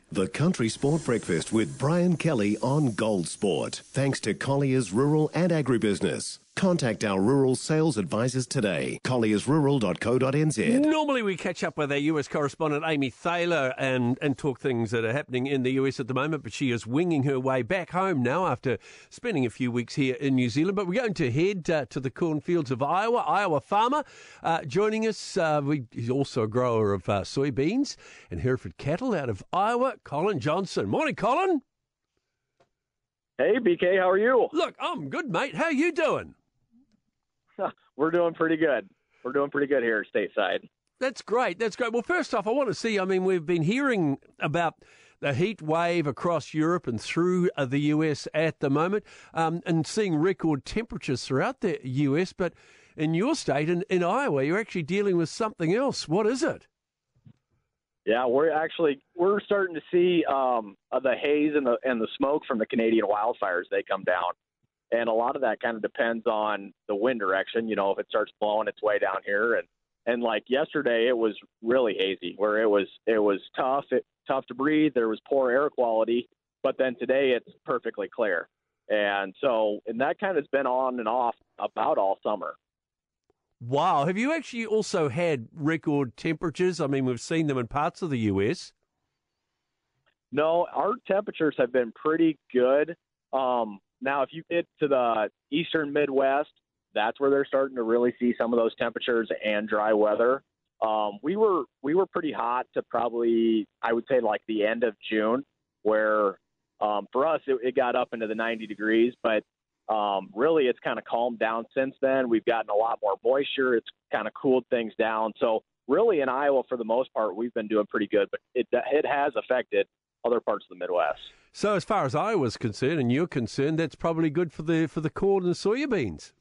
8. The Country Sport Breakfast with Brian Kelly on Gold Sport. Thanks to Collier's Rural and Agribusiness. Contact our rural sales advisors today. colliersrural.co.nz. Normally, we catch up with our US correspondent Amy Thaler and, and talk things that are happening in the US at the moment, but she is winging her way back home now after spending a few weeks here in New Zealand. But we're going to head uh, to the cornfields of Iowa. Iowa farmer uh, joining us. Uh, we, he's also a grower of uh, soybeans and Hereford cattle out of Iowa. Colin Johnson. Morning, Colin. Hey, BK, how are you? Look, I'm good, mate. How are you doing? We're doing pretty good. We're doing pretty good here stateside. That's great. That's great. Well, first off, I want to see. I mean, we've been hearing about the heat wave across Europe and through uh, the US at the moment, um, and seeing record temperatures throughout the US. But in your state, in, in Iowa, you're actually dealing with something else. What is it? Yeah, we're actually we're starting to see um, uh, the haze and the and the smoke from the Canadian wildfires. They come down, and a lot of that kind of depends on the wind direction. You know, if it starts blowing its way down here, and and like yesterday, it was really hazy, where it was it was tough, it, tough to breathe. There was poor air quality, but then today it's perfectly clear, and so and that kind of has been on and off about all summer. Wow, have you actually also had record temperatures? I mean, we've seen them in parts of the US. No, our temperatures have been pretty good. Um, now, if you get to the eastern Midwest, that's where they're starting to really see some of those temperatures and dry weather. Um, we were we were pretty hot to probably I would say like the end of June, where um, for us it, it got up into the 90 degrees, but um, really it's kind of calmed down since then. We've gotten a lot more moisture. It's kind of cooled things down. So really in Iowa for the most part we've been doing pretty good, but it it has affected other parts of the Midwest. So as far as Iowa's concerned, and you're concerned, that's probably good for the for the corn and the soybeans.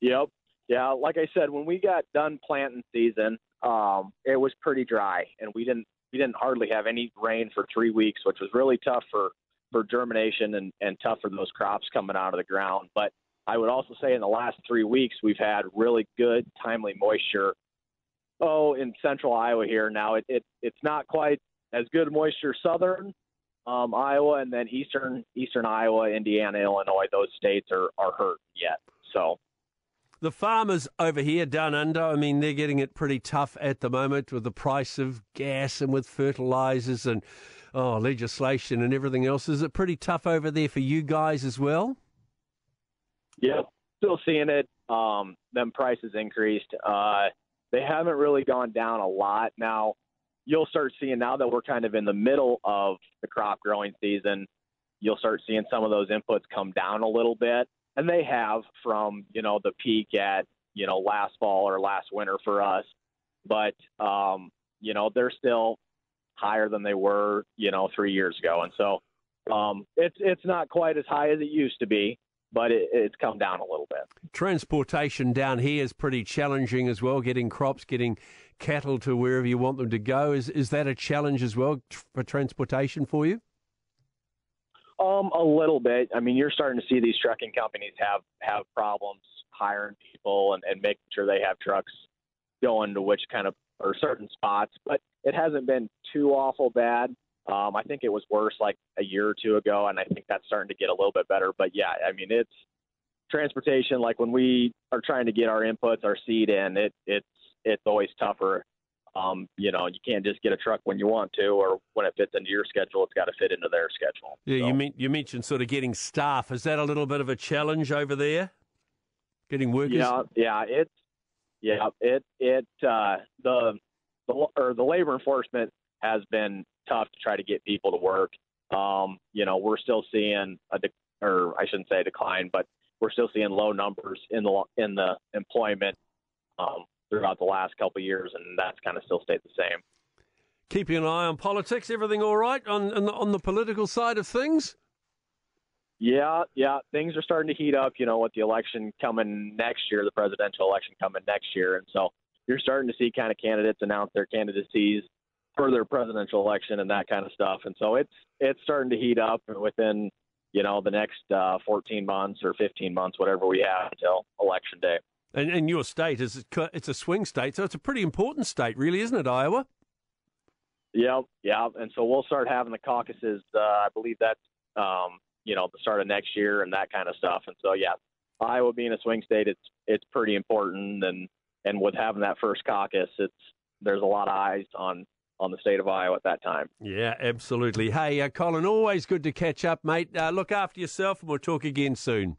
Yep. Yeah, like I said, when we got done planting season, um, it was pretty dry, and we didn't we didn't hardly have any rain for three weeks, which was really tough for for germination and and tough for those crops coming out of the ground. But I would also say in the last three weeks we've had really good, timely moisture. Oh, in central Iowa here now, it, it it's not quite as good moisture southern um, Iowa, and then eastern eastern Iowa, Indiana, Illinois. Those states are are hurt yet. So the farmers over here down under, I mean, they're getting it pretty tough at the moment with the price of gas and with fertilizers and oh, legislation and everything else. Is it pretty tough over there for you guys as well? Yeah, still seeing it. Um, them prices increased. Uh, they haven't really gone down a lot now you'll start seeing now that we're kind of in the middle of the crop growing season, you'll start seeing some of those inputs come down a little bit. And they have from, you know, the peak at, you know, last fall or last winter for us. But, um, you know, they're still higher than they were, you know, three years ago. And so um, it's, it's not quite as high as it used to be but it, it's come down a little bit. Transportation down here is pretty challenging as well. Getting crops, getting cattle to wherever you want them to go is is that a challenge as well for transportation for you? Um, a little bit. I mean, you're starting to see these trucking companies have have problems hiring people and, and making sure they have trucks going to which kind of or certain spots, but it hasn't been too awful bad. Um, I think it was worse like a year or two ago, and I think that's starting to get a little bit better. But yeah, I mean, it's transportation. Like when we are trying to get our inputs, our seed in, it it's it's always tougher. Um, you know, you can't just get a truck when you want to, or when it fits into your schedule, it's got to fit into their schedule. Yeah, so. you mean you mentioned sort of getting staff. Is that a little bit of a challenge over there? Getting workers? Yeah, yeah, it's yeah, it it uh, the the or the labor enforcement has been tough to try to get people to work. Um, you know, we're still seeing a, de- or I shouldn't say decline, but we're still seeing low numbers in the in the employment um, throughout the last couple of years, and that's kind of still stayed the same. Keeping an eye on politics, everything all right on on the, on the political side of things? Yeah, yeah, things are starting to heat up. You know, with the election coming next year, the presidential election coming next year, and so you're starting to see kind of candidates announce their candidacies for their presidential election and that kind of stuff. And so it's it's starting to heat up within you know the next uh, 14 months or 15 months, whatever we have until election day. And, and your state is it's a swing state, so it's a pretty important state, really, isn't it, Iowa? Yep, yeah, and so we'll start having the caucuses. Uh, I believe that's um, you know the start of next year and that kind of stuff. And so yeah, Iowa being a swing state, it's it's pretty important. And and with having that first caucus, it's there's a lot of eyes on on the state of Iowa at that time. Yeah, absolutely. Hey, uh, Colin, always good to catch up, mate. Uh, look after yourself, and we'll talk again soon.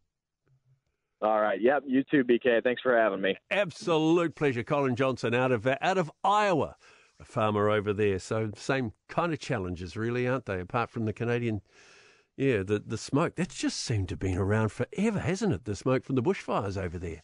All right. Yep. You too, BK. Thanks for having me. Absolute pleasure, Colin Johnson, out of out of Iowa a farmer over there. So same kind of challenges, really, aren't they? Apart from the Canadian, yeah, the the smoke that's just seemed to have been around forever, hasn't it? The smoke from the bushfires over there.